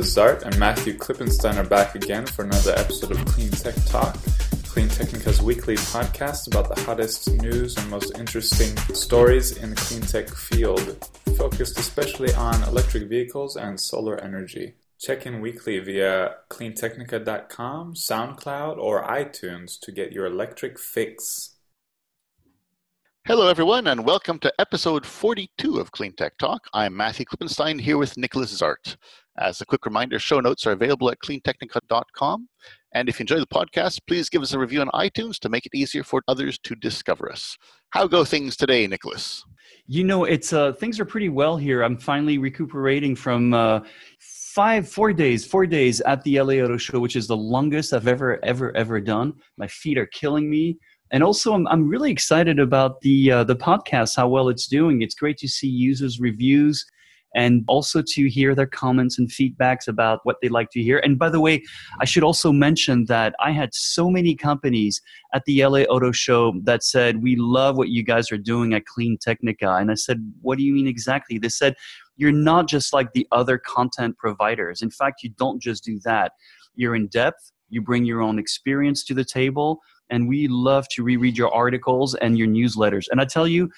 Zart and Matthew Klippenstein are back again for another episode of Clean Tech Talk, Clean Technica's weekly podcast about the hottest news and most interesting stories in the clean tech field, focused especially on electric vehicles and solar energy. Check in weekly via cleantechnica.com, SoundCloud, or iTunes to get your electric fix. Hello, everyone, and welcome to episode 42 of Clean Tech Talk. I'm Matthew Klippenstein here with Nicholas Zart. As a quick reminder, show notes are available at cleantechnica.com. And if you enjoy the podcast, please give us a review on iTunes to make it easier for others to discover us. How go things today, Nicholas? You know, it's uh, things are pretty well here. I'm finally recuperating from uh, five, four days, four days at the LA Auto Show, which is the longest I've ever, ever, ever done. My feet are killing me and also I'm, I'm really excited about the uh, the podcast how well it's doing it's great to see users reviews and also to hear their comments and feedbacks about what they like to hear. And by the way i should also mention that i had so many companies at the la auto show that said we love what you guys are doing at clean technica. And i said what do you mean exactly? They said you're not just like the other content providers. In fact you don't just do that. You're in depth. You bring your own experience to the table and we love to reread your articles and your newsletters. And I tell you,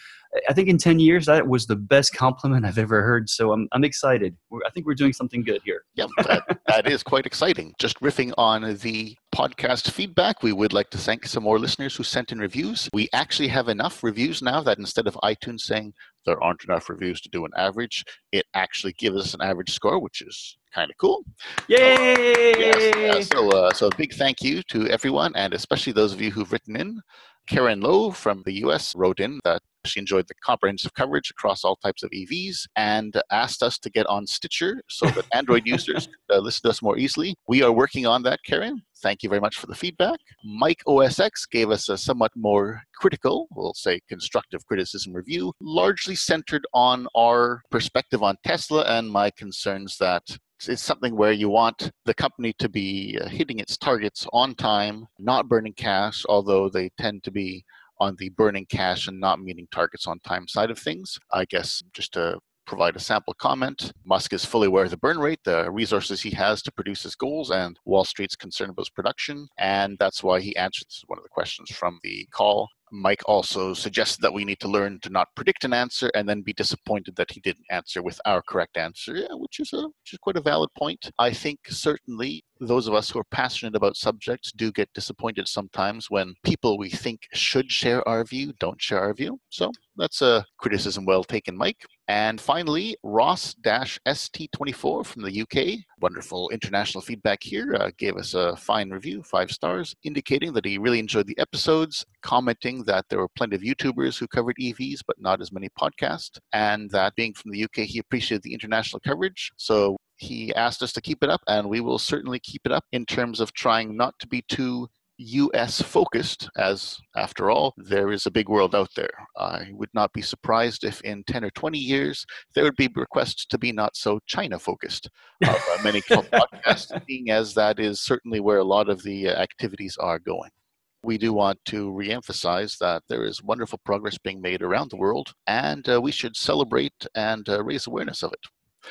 I think in 10 years, that was the best compliment I've ever heard. So I'm, I'm excited. I think we're doing something good here. Yeah, that, that is quite exciting. Just riffing on the podcast feedback, we would like to thank some more listeners who sent in reviews. We actually have enough reviews now that instead of iTunes saying there aren't enough reviews to do an average, it actually gives us an average score, which is kind of cool. Yay! yes, yeah, so, uh, so a big thank you to everyone, and especially those of you who've written in. Karen Lowe from the US wrote in that she enjoyed the comprehensive coverage across all types of EVs and asked us to get on Stitcher so that Android users could uh, listen to us more easily. We are working on that, Karen. Thank you very much for the feedback. Mike OSX gave us a somewhat more critical, we'll say constructive criticism review, largely centered on our perspective on Tesla and my concerns that it's something where you want the company to be uh, hitting its targets on time, not burning cash, although they tend to be on the burning cash and not meeting targets on time side of things. I guess just to provide a sample comment. Musk is fully aware of the burn rate, the resources he has to produce his goals, and Wall Street's concern about his production. And that's why he answered one of the questions from the call. Mike also suggested that we need to learn to not predict an answer and then be disappointed that he didn't answer with our correct answer, yeah, which is a which is quite a valid point. I think certainly those of us who are passionate about subjects do get disappointed sometimes when people we think should share our view don't share our view. So that's a criticism well taken, Mike. And finally, Ross ST24 from the UK, wonderful international feedback here, uh, gave us a fine review, five stars, indicating that he really enjoyed the episodes, commenting that there were plenty of YouTubers who covered EVs, but not as many podcasts, and that being from the UK, he appreciated the international coverage. So he asked us to keep it up, and we will certainly keep it up in terms of trying not to be too US focused, as after all, there is a big world out there. I would not be surprised if in 10 or 20 years there would be requests to be not so China focused uh, many podcasts, being as that is certainly where a lot of the uh, activities are going. We do want to reemphasize that there is wonderful progress being made around the world, and uh, we should celebrate and uh, raise awareness of it.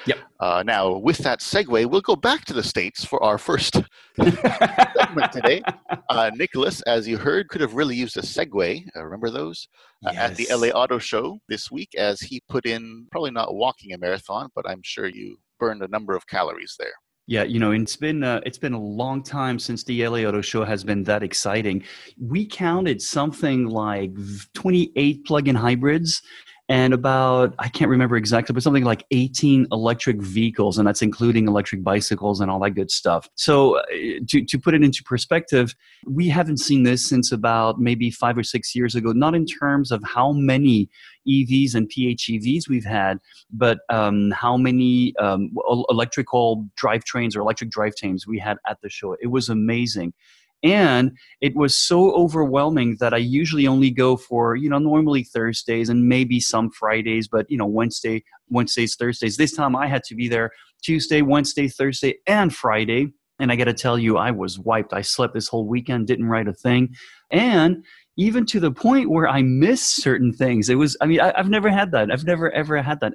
Yep. Uh, now, with that segue, we'll go back to the States for our first segment today. Uh, Nicholas, as you heard, could have really used a segue. Uh, remember those? Yes. at the LA Auto Show this week, as he put in, probably not walking a marathon, but I'm sure you burned a number of calories there. Yeah, you know, it's been uh, it's been a long time since the LA Auto Show has been that exciting. We counted something like 28 plug-in hybrids and about i can't remember exactly but something like 18 electric vehicles and that's including electric bicycles and all that good stuff. So uh, to, to put it into perspective we haven't seen this since about maybe five or six years ago not in terms of how many evs and phevs we've had but um, how many um, electrical drivetrains or electric drivetrains we had at the show. It was amazing and it was so overwhelming that i usually only go for you know normally thursdays and maybe some fridays but you know wednesday wednesdays thursdays. This time i had to be there tuesday wednesday thursday and friday. And i got to tell you i was wiped. I slept this whole weekend didn't write a thing. And even to the point where i missed certain things. It was i mean I, i've never had that. I've never ever had that.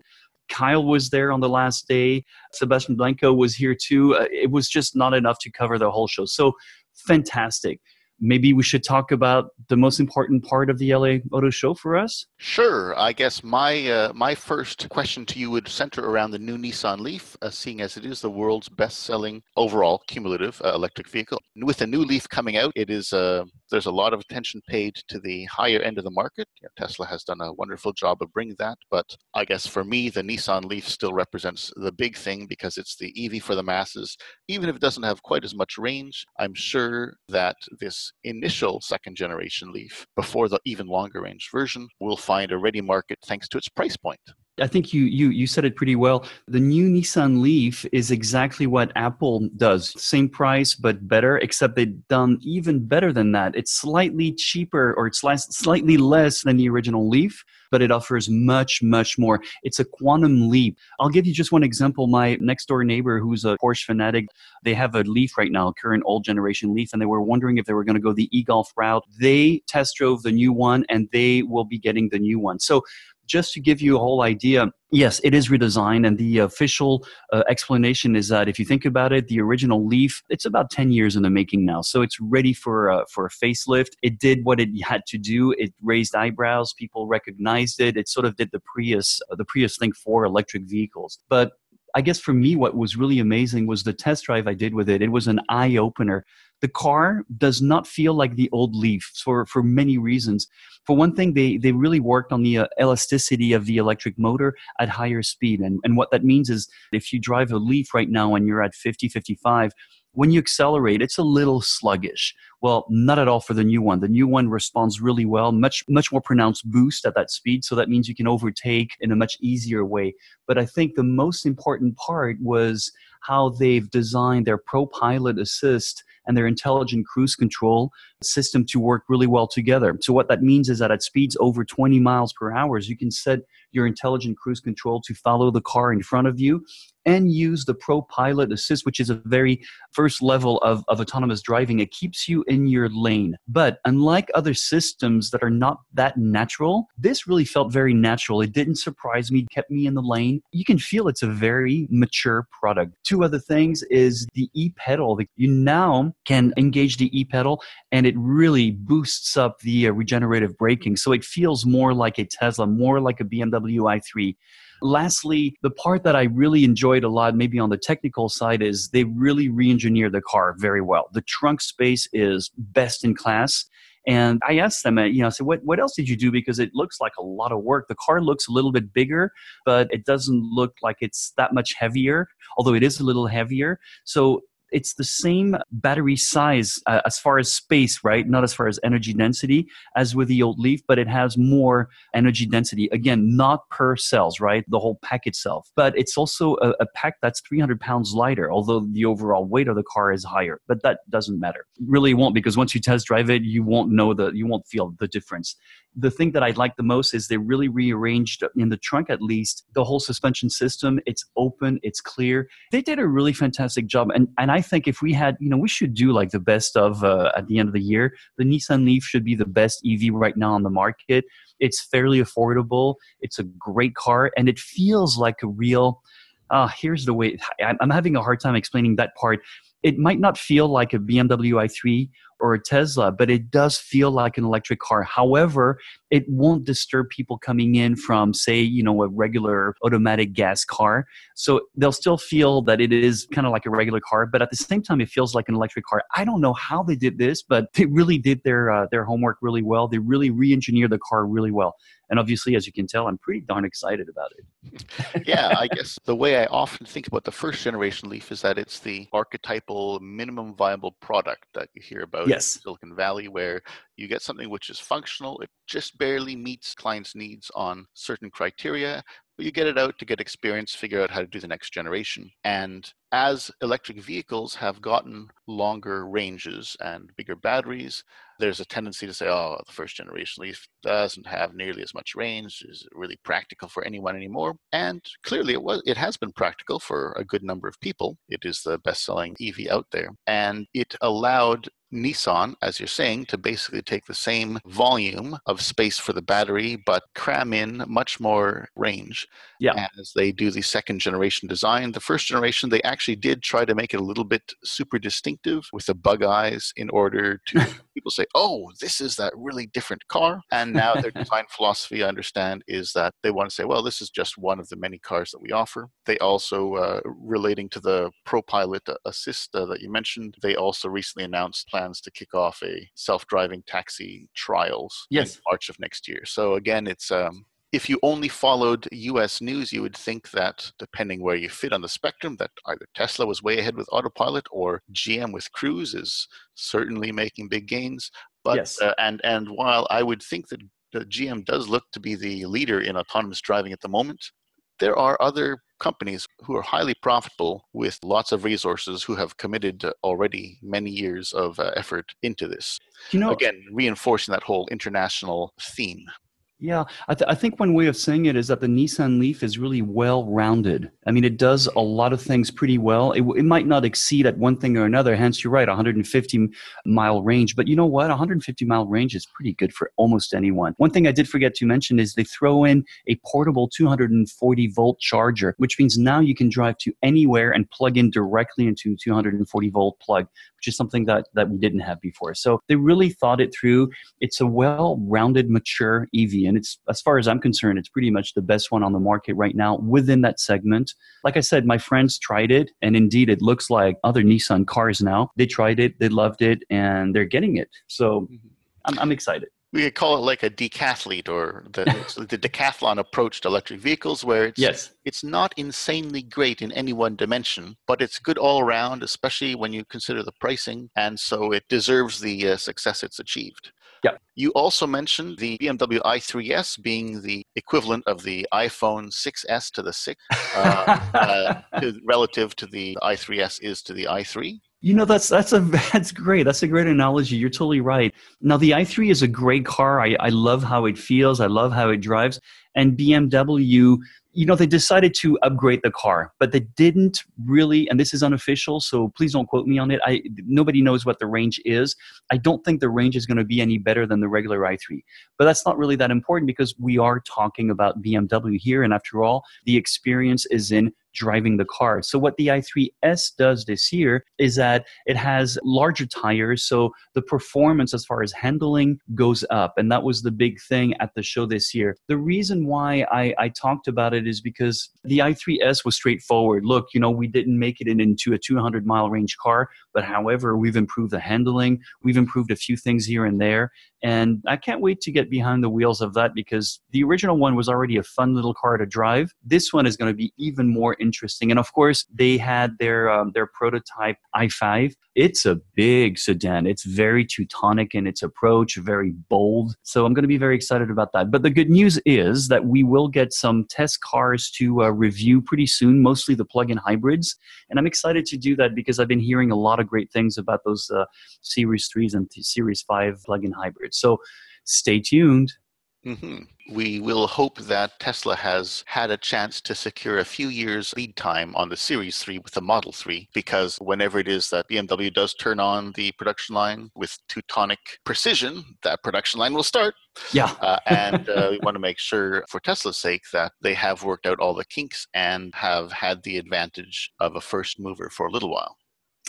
Kyle was there on the last day. Sebastian Blanco was here too. Uh, it was just not enough to cover the whole show. So fantastic maybe we should talk about the most important part of the LA Auto Show for us. Sure. I guess my uh, my first question to you would center around the new Nissan Leaf, uh, seeing as it is the world's best-selling overall cumulative uh, electric vehicle. With the new Leaf coming out, it is uh, there's a lot of attention paid to the higher end of the market. You know, Tesla has done a wonderful job of bringing that, but I guess for me, the Nissan Leaf still represents the big thing because it's the EV for the masses. Even if it doesn't have quite as much range, I'm sure that this initial second generation Leaf before the even longer range version will find a ready market thanks to its price point. I think you you you said it pretty well. The new Nissan Leaf is exactly what Apple does. Same price but better, except they've done even better than that. It's slightly cheaper or it's less, slightly less than the original Leaf, but it offers much much more. It's a quantum leap. I'll give you just one example. My next door neighbor who's a Porsche fanatic, they have a Leaf right now, current old generation Leaf and they were wondering if they were going to go the e-Golf route. They test drove the new one and they will be getting the new one. So just to give you a whole idea, yes, it is redesigned, and the official uh, explanation is that if you think about it, the original Leaf it's about ten years in the making now, so it's ready for uh, for a facelift. It did what it had to do. It raised eyebrows. People recognized it. It sort of did the Prius uh, the Prius thing for electric vehicles, but I guess for me, what was really amazing was the test drive I did with it. It was an eye opener. The car does not feel like the old Leaf for, for many reasons. For one thing, they, they really worked on the uh, elasticity of the electric motor at higher speed. And, and what that means is if you drive a Leaf right now and you're at 50, 55, when you accelerate, it's a little sluggish. Well, not at all for the new one. The new one responds really well, much much more pronounced boost at that speed. So that means you can overtake in a much easier way. But I think the most important part was how they've designed their Pro Pilot Assist and their intelligent cruise control system to work really well together. So what that means is that at speeds over 20 miles per hour, you can set your intelligent cruise control to follow the car in front of you and use the Pro Pilot Assist, which is a very first level of, of autonomous driving. It keeps you in your lane. But unlike other systems that are not that natural, this really felt very natural. It didn't surprise me, kept me in the lane. You can feel it's a very mature product. Two other things is the e pedal. You now can engage the e pedal and it really boosts up the uh, regenerative braking. So it feels more like a Tesla, more like a BMW i3. Lastly, the part that I really enjoyed a lot, maybe on the technical side, is they really re engineered the car very well. The trunk space is best in class. And I asked them, uh, you know, I said, what, what else did you do? Because it looks like a lot of work. The car looks a little bit bigger, but it doesn't look like it's that much heavier, although it is a little heavier. So it's the same battery size uh, as far as space, right? Not as far as energy density as with the old Leaf, but it has more energy density. Again, not per cells, right? The whole pack itself. But it's also a, a pack that's 300 pounds lighter, although the overall weight of the car is higher. But that doesn't matter. Really won't because once you test drive it, you won't know the, you won't feel the difference the thing that I like the most is they really rearranged in the trunk at least the whole suspension system. It's open, it's clear. They did a really fantastic job, and and I think if we had, you know, we should do like the best of uh, at the end of the year. The Nissan Leaf should be the best EV right now on the market. It's fairly affordable. It's a great car, and it feels like a real. Uh, here's the way I'm having a hard time explaining that part. It might not feel like a BMW i3 or a Tesla, but it does feel like an electric car. However, it won't disturb people coming in from, say, you know, a regular automatic gas car. So they'll still feel that it is kind of like a regular car, but at the same time, it feels like an electric car. I don't know how they did this, but they really did their uh, their homework really well. They really re-engineered the car really well. And obviously, as you can tell, I'm pretty darn excited about it. yeah, I guess the way I often think about the first generation Leaf is that it's the archetypal minimum viable product that you hear about yes. Silicon Valley, where you get something which is functional, it just barely meets clients' needs on certain criteria, but you get it out to get experience, figure out how to do the next generation. And as electric vehicles have gotten longer ranges and bigger batteries, there's a tendency to say, oh, the first generation Leaf doesn't have nearly as much range. Is it really practical for anyone anymore? And clearly it was it has been practical for a good number of people. It is the best selling EV out there. And it allowed Nissan, as you're saying, to basically take the same volume of space for the battery, but cram in much more range yeah. as they do the second generation design. The first generation, they actually did try to make it a little bit super distinctive with the bug eyes in order to people say, oh, this is that really different car. And now their design philosophy, I understand, is that they want to say, well, this is just one of the many cars that we offer. They also, uh, relating to the ProPilot Assist uh, that you mentioned, they also recently announced plans to kick off a self-driving taxi trials yes. in March of next year. So again, it's um, if you only followed US news, you would think that depending where you fit on the spectrum, that either Tesla was way ahead with autopilot or GM with Cruise is certainly making big gains. But yes. uh, and and while I would think that the GM does look to be the leader in autonomous driving at the moment, there are other companies who are highly profitable with lots of resources who have committed already many years of uh, effort into this. You know, again, reinforcing that whole international theme. Yeah, I, th- I, think one way of saying it is that the Nissan Leaf is really well rounded. I mean, it does a lot of things pretty well. It, it, might not exceed at one thing or another, hence, you're right, 150 mile range. But you know what? 150 mile range is pretty good for almost anyone. One thing I did forget to mention is they throw in a portable 240 volt charger, which means now you can drive to anywhere and plug in directly into 240 volt plug, which is something that, that we didn't have before. So they really thought it through. It's a well rounded, mature EV and it's as far as I'm concerned, it's pretty much the best one on the market right now within that segment. Like I said, my friends tried it, and indeed, it looks like other Nissan cars now. They tried it, they loved it, and they're getting it. So mm-hmm. I'm, I'm excited we could call it like a decathlete or the, the decathlon approach to electric vehicles where it's, yes. it's not insanely great in any one dimension but it's good all around especially when you consider the pricing and so it deserves the uh, success it's achieved yeah. You also mentioned the BMW i3s being the equivalent of the iPhone 6s to the 6, uh, uh, to, relative to the i3s is to the i3. You know that's that's a that's great. That's a great analogy. You're totally right. Now the i3 is a great car. I, I love how it feels. I love how it drives. And BMW you know, they decided to upgrade the car, but they didn't really, and this is unofficial, so please don't quote me on it. I nobody knows what the range is. I don't think the range is going to be any better than the regular i3. But that's not really that important because we are talking about BMW here, and after all, the experience is in driving the car. So what the i3S does this year is that it has larger tires, so the performance as far as handling goes up, and that was the big thing at the show this year. The reason why I, I talked about it is because the i3S was straightforward. Look, you know, we didn't make it into a 200 mile range car, but however, we've improved the handling, we've improved a few things here and there, and I can't wait to get behind the wheels of that because the original one was already a fun little car to drive. This one is going to be even more interesting. And of course, they had their um, their prototype i5. It's a big sedan. It's very Teutonic in its approach, very bold. So I'm going to be very excited about that. But the good news is that we will get some test cars to uh, review pretty soon, mostly the plug-in hybrids. And I'm excited to do that because I've been hearing a lot of great things about those uh, Series 3s and Series 5 plug-in hybrids. So stay tuned. Mm-hmm. We will hope that Tesla has had a chance to secure a few years lead time on the Series 3 with the Model 3, because whenever it is that BMW does turn on the production line with Teutonic precision, that production line will start. Yeah. uh, and uh, we want to make sure, for Tesla's sake, that they have worked out all the kinks and have had the advantage of a first mover for a little while.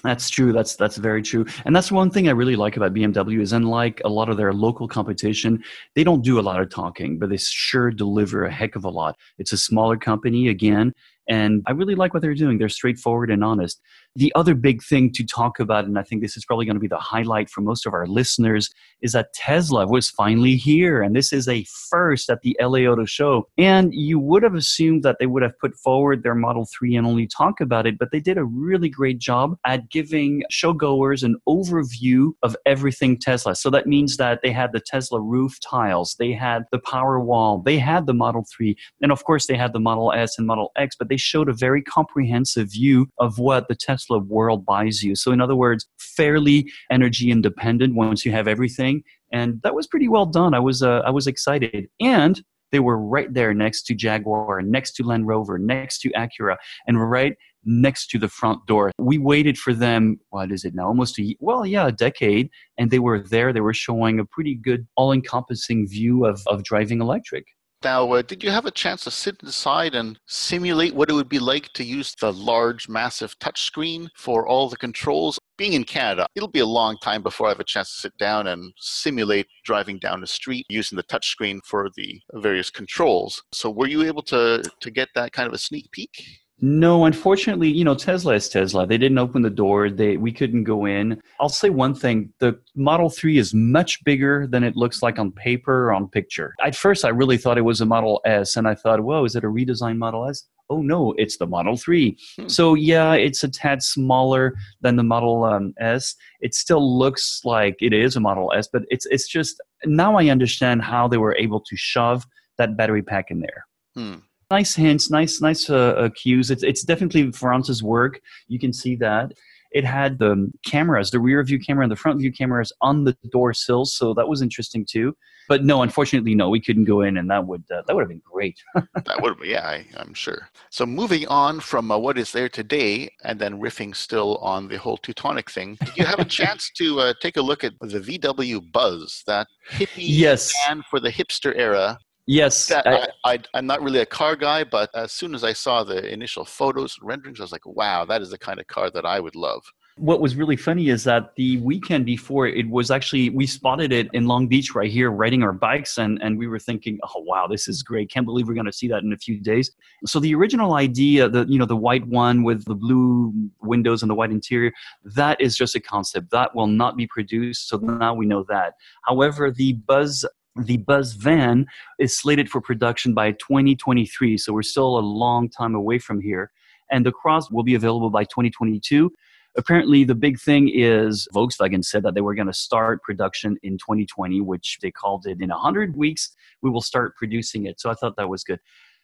That's true. That's that's very true. And that's one thing I really like about BMW is unlike a lot of their local competition, they don't do a lot of talking, but they sure deliver a heck of a lot. It's a smaller company again, and I really like what they're doing. They're straightforward and honest. The other big thing to talk about, and I think this is probably going to be the highlight for most of our listeners, is that Tesla was finally here. And this is a first at the LA Auto Show. And you would have assumed that they would have put forward their Model 3 and only talk about it, but they did a really great job at giving showgoers an overview of everything Tesla. So that means that they had the Tesla roof tiles, they had the power wall, they had the Model 3, and of course they had the Model S and Model X, but they showed a very comprehensive view of what the Tesla Tesla world buys you. So, in other words, fairly energy independent once you have everything. And that was pretty well done. I was, uh, I was excited. And they were right there next to Jaguar, next to Land Rover, next to Acura, and right next to the front door. We waited for them, what is it now? Almost a, well, yeah, a decade. And they were there. They were showing a pretty good, all encompassing view of, of driving electric. Now, uh, did you have a chance to sit inside and simulate what it would be like to use the large, massive touchscreen for all the controls? Being in Canada, it'll be a long time before I have a chance to sit down and simulate driving down the street using the touchscreen for the various controls. So, were you able to, to get that kind of a sneak peek? No, unfortunately, you know, Tesla is Tesla. They didn't open the door. They we couldn't go in. I'll say one thing: the Model Three is much bigger than it looks like on paper or on picture. At first, I really thought it was a Model S, and I thought, "Whoa, is it a redesigned Model S?" Oh no, it's the Model Three. Hmm. So yeah, it's a tad smaller than the Model um, S. It still looks like it is a Model S, but it's it's just now I understand how they were able to shove that battery pack in there. Hmm nice hints, nice nice uh, uh, cues. It's it's definitely Franz's work. You can see that. It had the cameras, the rear view camera and the front view cameras on the door sills, so that was interesting too. But no, unfortunately, no, we couldn't go in, and that would uh, that would have been great. that would, yeah, I, am sure. So moving on from uh, what is there today, and then riffing still on the whole Teutonic thing. Did you have a chance to uh, take a look at the VW Buzz, that hippie yes. for the hipster era Yes, I, am not really a car guy, but as soon as I saw the initial photos and renderings, I was like, "Wow, that is the kind of car that I would love." What was really funny is that the weekend before, it was actually we spotted it in Long Beach right here, riding our bikes, and and we were thinking, "Oh wow, this is great! Can't believe we're going to see that in a few days." So the original idea, the you know the white one with the blue windows and the white interior, that is just a concept that will not be produced. So now we know that. However, the Buzz the Buzz van is slated for production by 2023, so we're still a long time away from here. And the Cross will be available by 2022. Apparently, the big thing is Volkswagen said that they were going to start production in 2020, which they called it in 100 weeks. We will start producing it. So I thought that was good.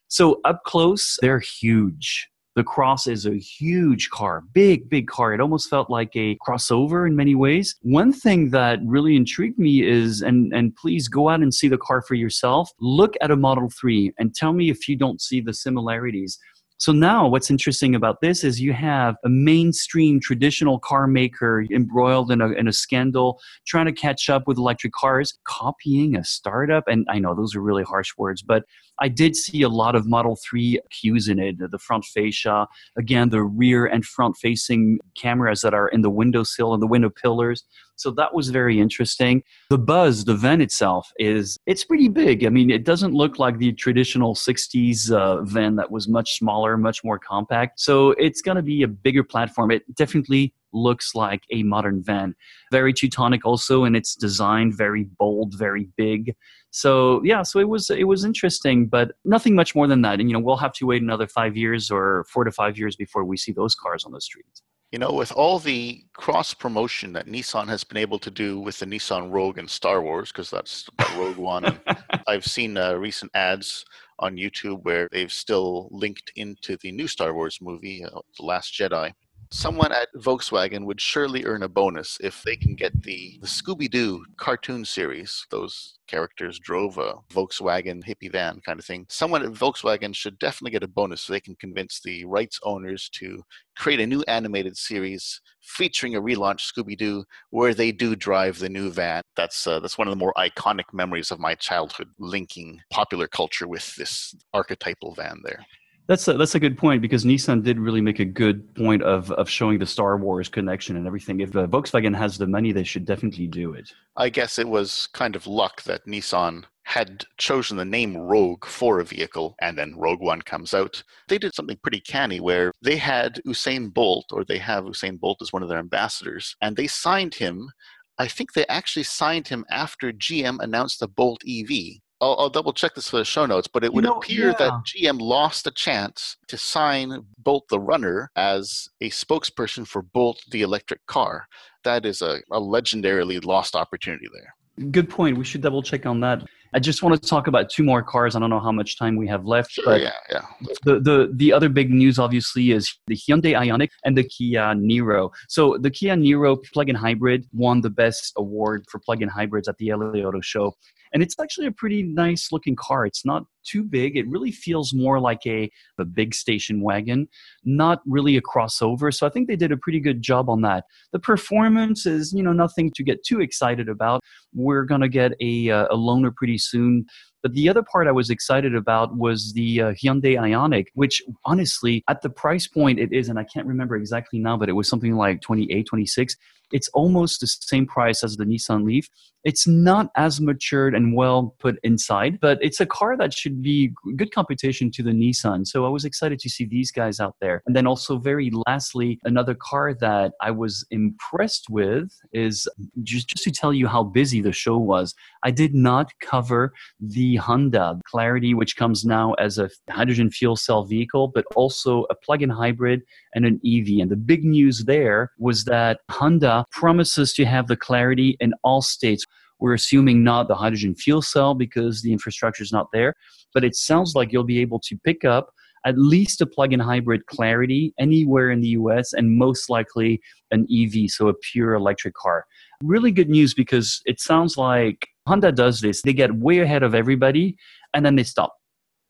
So, up close, they're huge. The Cross is a huge car, big, big car. It almost felt like a crossover in many ways. One thing that really intrigued me is, and, and please go out and see the car for yourself. Look at a Model 3 and tell me if you don't see the similarities. So now what's interesting about this is you have a mainstream traditional car maker embroiled in a, in a scandal, trying to catch up with electric cars, copying a startup. And I know those are really harsh words, but I did see a lot of Model 3 cues in it. The front fascia, again, the rear and front facing cameras that are in the windowsill and the window pillars. So that was very interesting. The Buzz, the van itself, is it's pretty big. I mean, it doesn't look like the traditional 60s uh, van that was much smaller, much more compact. So it's going to be a bigger platform. It definitely looks like a modern van. Very Teutonic also in its design, very bold, very big. So yeah, so it was it was interesting, but nothing much more than that. And you know, we'll have to wait another five years or four to five years before we see those cars on the streets you know, with all the cross promotion that Nissan has been able to do with the Nissan Rogue and Star Wars, because that's Rogue One, and I've seen uh, recent ads on YouTube where they've still linked into the new Star Wars movie, uh, The Last Jedi someone at Volkswagen would surely earn a bonus if they can get the, the Scooby Doo cartoon series. Those characters drove a Volkswagen hippie van kind of thing. Someone at Volkswagen should definitely get a bonus so they can convince the rights owners to create a new animated series featuring a relaunched Scooby Doo where they do drive the new van. That's uh, that's one of the more iconic memories of my childhood, linking popular culture with this archetypal van there. That's a, that's a good point because Nissan did really make a good point of, of showing the Star Wars connection and everything. If uh, Volkswagen has the money, they should definitely do it. I guess it was kind of luck that Nissan had chosen the name Rogue for a vehicle, and then Rogue One comes out. They did something pretty canny where they had Usain Bolt, or they have Usain Bolt as one of their ambassadors, and they signed him. I think they actually signed him after GM announced the Bolt EV. I'll, I'll, double check this for the show notes, but it would you know, appear yeah. that GM lost a chance to sign Bolt the runner as a spokesperson for Bolt the electric car. That is a, a legendarily lost opportunity there. Good point. We should double check on that. I just want to talk about two more cars. I don't know how much time we have left. Sure, but yeah, yeah. The, the the other big news obviously is the Hyundai Ioniq and the Kia Niro. So the Kia Niro plug-in hybrid won the best award for plug-in hybrids at the LA Auto Show. And it's actually a pretty nice looking car. It's not too big. It really feels more like a, a big station wagon, not really a crossover. So I think they did a pretty good job on that. The performance is, you know, nothing to get too excited about. We're going to get a, uh, a loaner pretty soon. But the other part I was excited about was the uh, Hyundai Ioniq, which honestly, at the price point it is, and I can't remember exactly now, but it was something like 28, 26. It's almost the same price as the Nissan Leaf. It's not as matured and well put inside, but it's a car that should be good competition to the Nissan. So I was excited to see these guys out there. And then also, very lastly, another car that I was impressed with is just, just to tell you how busy the show was. I did not cover the Honda Clarity, which comes now as a hydrogen fuel cell vehicle, but also a plug in hybrid and an EV. And the big news there was that Honda promises to have the Clarity in all states. We're assuming not the hydrogen fuel cell because the infrastructure is not there, but it sounds like you'll be able to pick up at least a plug in hybrid Clarity anywhere in the US and most likely an EV, so a pure electric car. Really good news because it sounds like Honda does this. They get way ahead of everybody and then they stop.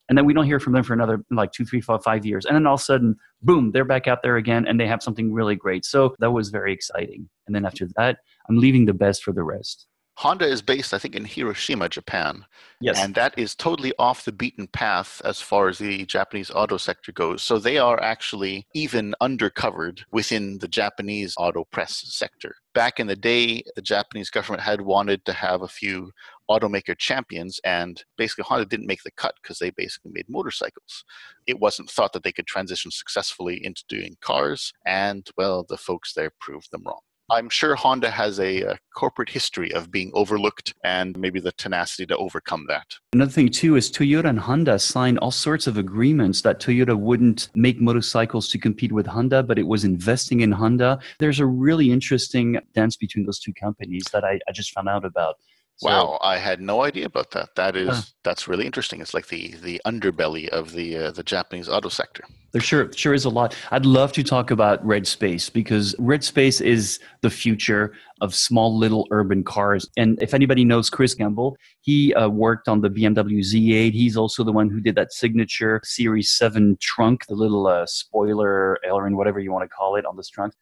And then we don't hear from them for another like two, three, four, five years. And then all of a sudden, boom, they're back out there again and they have something really great. So that was very exciting. And then after that, I'm leaving the best for the rest. Honda is based, I think, in Hiroshima, Japan. Yes. And that is totally off the beaten path as far as the Japanese auto sector goes. So they are actually even undercovered within the Japanese auto press sector. Back in the day, the Japanese government had wanted to have a few automaker champions, and basically Honda didn't make the cut because they basically made motorcycles. It wasn't thought that they could transition successfully into doing cars, and well, the folks there proved them wrong. I'm sure Honda has a, a, corporate history of being overlooked and maybe the tenacity to overcome that. Another thing, too, is Toyota and Honda signed all sorts of agreements that Toyota wouldn't make motorcycles to compete with Honda, but it was investing in Honda. There's a really interesting dance between those two companies that I, I just found out about. Wow, I had no idea about that. That is uh, that's really interesting. It's like the the underbelly of the uh, the Japanese auto sector. There sure sure is a lot. I'd love to talk about Red Space because Red Space is the future of small little urban cars. And if anybody knows Chris Bangle, he uh, worked on the BMW Z8. He's also the one who did that signature Series 7 trunk, the little uh, spoiler aileron, whatever you want to call it, on this trunk.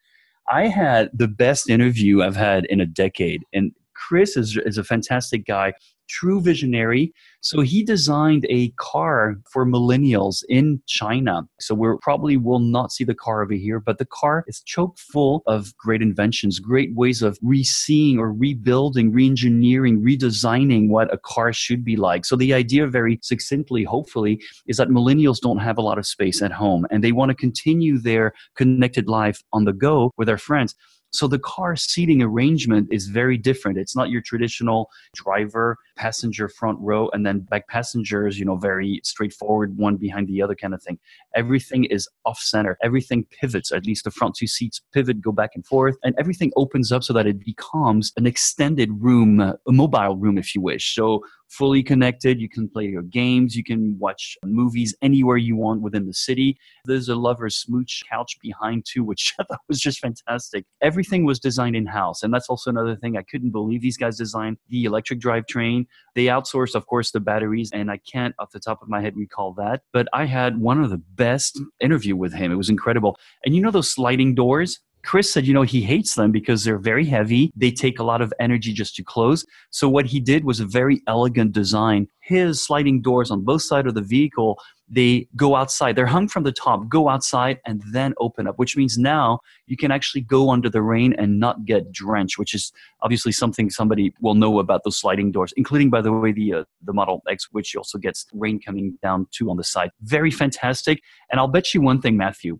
I had the best interview I've had in a decade. And Chris is, is a fantastic guy, true visionary. So he designed a car for millennials in China. So we probably will not see the car over here, but the car is choke full of great inventions, great ways of re-seeing or rebuilding, re-engineering, redesigning what a car should be like. So the idea very succinctly, hopefully, is that millennials don't have a lot of space at home and they want to continue their connected life on the go with their friends. So the car seating arrangement is very different. It's not your traditional driver, passenger front row, and then back passengers, you know, very straightforward, one behind the other kind of thing. Everything is off center. Everything pivots, at least the front two seats pivot, go back and forth, and everything opens up so that it becomes an extended room, a mobile room, if you wish. So fully connected. You can play your games. You can watch movies anywhere you want within the city. There's a lover's smooch couch behind too, which I thought was just fantastic. Everything was designed in house. And that's also another thing I couldn't believe these guys designed the electric drivetrain. They outsourced, of course, the batteries. And I can't off the top of my head recall that. But I had one of the best interview with him. It was incredible. And you know those sliding doors? Chris said, you know, he hates them because they're very heavy. They take a lot of energy just to close. So what he did was a very elegant design. His sliding doors on both sides of the vehicle they go outside. They're hung from the top, go outside, and then open up, which means now you can actually go under the rain and not get drenched, which is obviously something somebody will know about those sliding doors, including, by the way, the, uh, the Model X, which also gets rain coming down too on the side. Very fantastic. And I'll bet you one thing, Matthew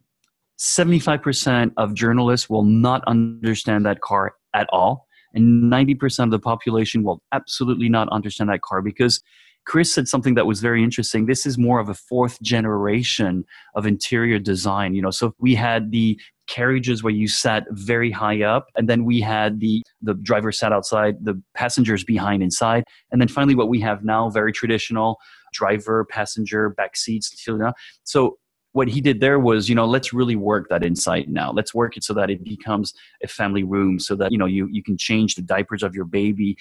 75% of journalists will not understand that car at all. And 90% of the population will absolutely not understand that car because Chris said something that was very interesting. This is more of a fourth generation of interior design. You know, so we had the carriages where you sat very high up, and then we had the the driver sat outside, the passengers behind inside, and then finally what we have now, very traditional driver, passenger, back seats. So what he did there was you know let's really work that insight now let's work it so that it becomes a family room so that you know you, you can change the diapers of your baby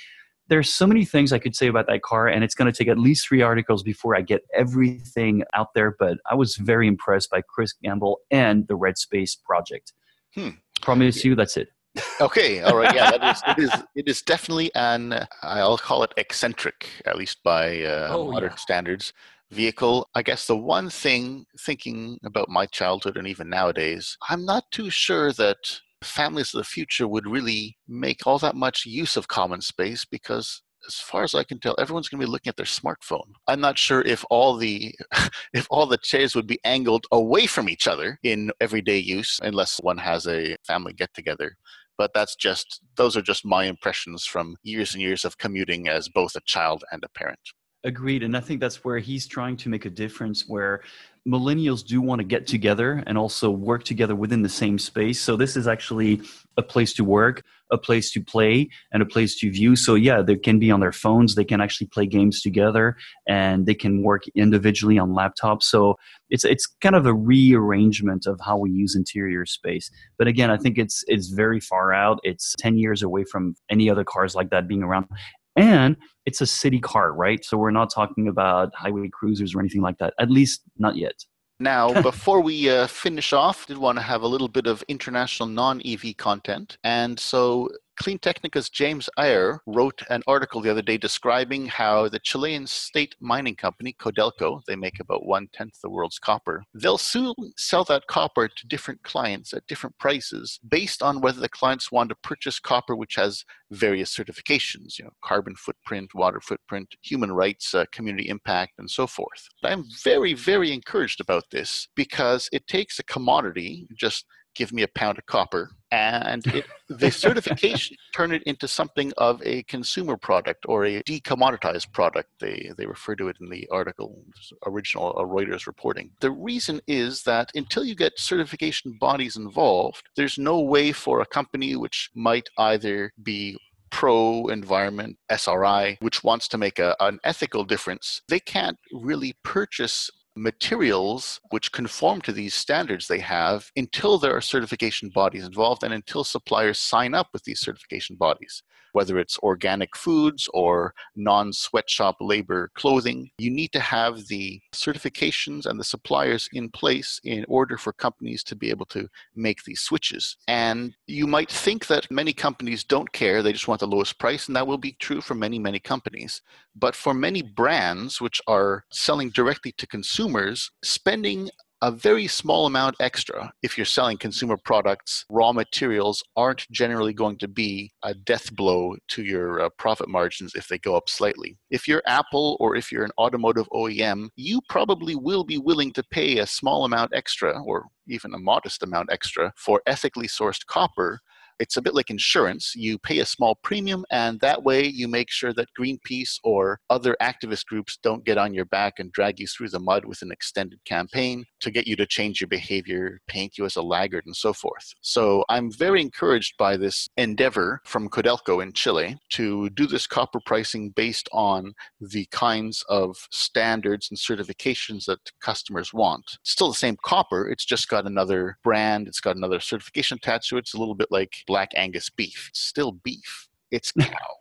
there's so many things I could say about that car, and it's going to take at least three articles before I get everything out there. But I was very impressed by Chris Bangle and the Red Space project. Hmm. Promise you, that's it. okay, all right, yeah, that is, it is. It is definitely an I'll call it eccentric, at least by uh, oh, modern yeah. standards, vehicle. I guess the one thing, thinking about my childhood and even nowadays, I'm not too sure that families of the future would really make all that much use of common space because as far as I can tell, everyone's going to be looking at their smartphone. I'm not sure if all the if all the chairs would be angled away from each other in everyday use, unless one has a family get together. But that's just those are just my impressions from years and years of commuting as both a child and a parent. Agreed, and I think that's where he's trying to make a difference. Where millennials do want to get together and also work together within the same space. So this is actually a place to work, a place to play, and a place to view. So yeah, they can be on their phones. They can actually play games together, and they can work individually on laptops. So it's it's kind of a rearrangement of how we use interior space. But again, I think it's it's very far out. It's ten years away from any other cars like that being around. And it's a city car, right? So we're not talking about highway cruisers or anything like that, at least not yet. Now, before we uh, finish off, did want to have a little bit of international non-EV content. And so Clean Technica's James Ayre wrote an article the other day describing how the Chilean state mining company, Codelco, they make about one tenth the world's copper, they'll soon sell that copper to different clients at different prices based on whether the clients want to purchase copper which has various certifications, you know, carbon footprint, water footprint, human rights, uh, community impact, and so forth. I'm very, very encouraged about this because it takes a commodity, just give me a pound of copper and it, the certification turn it into something of a consumer product or a decommoditized product they, they refer to it in the article original uh, reuters reporting. The reason is that until you get certification bodies involved there's no way for a company which might either be pro environment SRI, which wants to make a, an ethical difference, they can't really purchase materials which conform to these standards they have until there are certification bodies involved and until suppliers sign up with these certification bodies whether it's organic foods or non sweatshop labor clothing. You need to have the certifications and the suppliers in place in order for companies to be able to make these switches. And you might think that many companies don't care, they just want the lowest price, and that will be true for many, many companies. But for many brands which are selling directly to consumers, spending a very small amount extra if you're selling consumer products raw materials aren't generally going to be a death blow to your uh, profit margins if they go up slightly. If you're apple or if you're an automotive oem you probably will be willing to pay a small amount extra or even a modest amount extra for ethically sourced copper it's a bit like insurance. You pay a small premium, and that way you make sure that Greenpeace or other activist groups don't get on your back and drag you through the mud with an extended campaign to get you to change your behavior, paint you as a laggard, and so forth. So I'm very encouraged by this endeavor from Codelco in Chile to do this copper pricing based on the kinds of standards and certifications that customers want. It's still the same copper, it's just got another brand, it's got another certification attached to it. It's a little bit like black Angus beef. It's still beef. It's cow.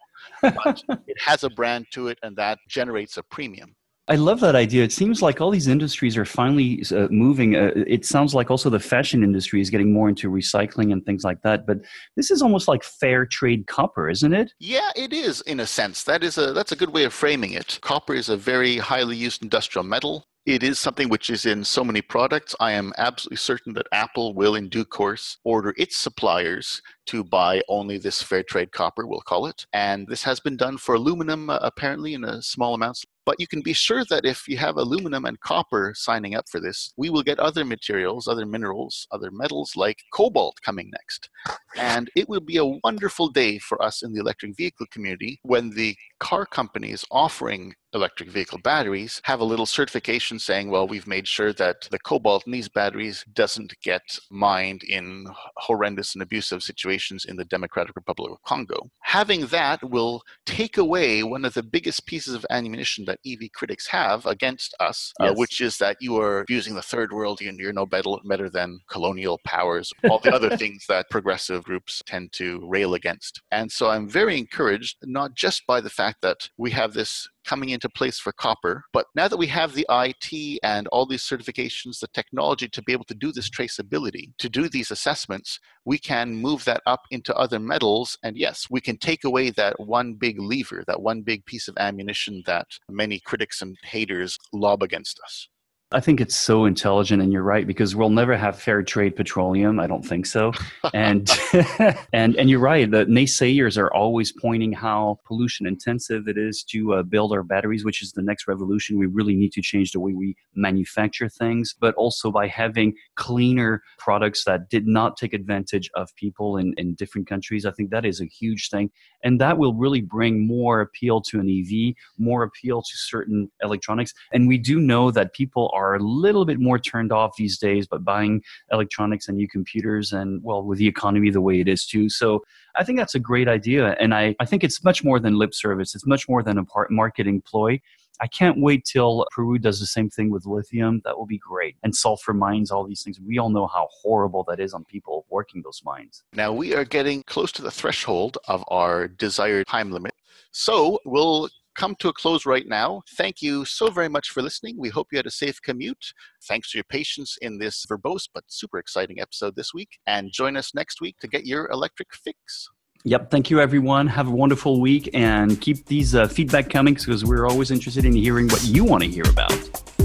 but it has a brand to it and that generates a premium. I love that idea. It seems like all these industries are finally uh, moving. Uh, it sounds like also the fashion industry is getting more into recycling and things like that. But this is almost like fair trade copper, isn't it? Yeah, it is in a sense. That is a that's a good way of framing it. Copper is a very highly used industrial metal It is something which is in so many products. I am absolutely certain that Apple will, in due course, order its suppliers to buy only this fair trade copper, we'll call it. And this has been done for aluminum, uh, apparently, in a small amounts. But you can be sure that if you have aluminum and copper signing up for this, we will get other materials, other minerals, other metals like cobalt coming next. And it will be a wonderful day for us in the electric vehicle community when the car companies offering electric vehicle batteries have a little certification saying, well, we've made sure that the cobalt in these batteries doesn't get mined in horrendous and abusive situations in the Democratic Republic of Congo. Having that will take away one of the biggest pieces of ammunition that EV critics have against us, uh, yes. uh, which is that you are abusing the third world and you're no better, better than colonial powers, all the other things that progressive groups tend to rail against. And so I'm very encouraged, not just by the fact that we have this coming into place for copper. But now that we have the IT and all these certifications, the technology to be able to do this traceability, to do these assessments, we can move that up into other metals. And yes, we can take away that one big lever, that one big piece of ammunition that many critics and haters lob against us. I think it's so intelligent, and you're right because we'll never have fair trade petroleum. I don't think so. And and and you're right. The naysayers are always pointing how pollution intensive it is to uh, build our batteries, which is the next revolution. We really need to change the way we manufacture things, but also by having cleaner products that did not take advantage of people in in different countries. I think that is a huge thing, and that will really bring more appeal to an EV, more appeal to certain electronics. And we do know that people are are a little bit more turned off these days by buying electronics and new computers and well with the economy the way it is too so i think that's a great idea and i, I think it's much more than lip service it's much more than a part marketing ploy I can't wait till Peru does the same thing with lithium. That will be great. And sulfur mines, all these things. We all know how horrible that is on people working those mines. Now we are getting close to the threshold of our desired time limit. So we'll come to a close right now. Thank you so very much for listening. We hope you had a safe commute. Thanks for your patience in this verbose but super exciting episode this week. And join us next week to get your electric fix. Yep. Thank you, everyone. Have a wonderful week and keep these uh, feedback coming because we're always interested in hearing what you want to hear about.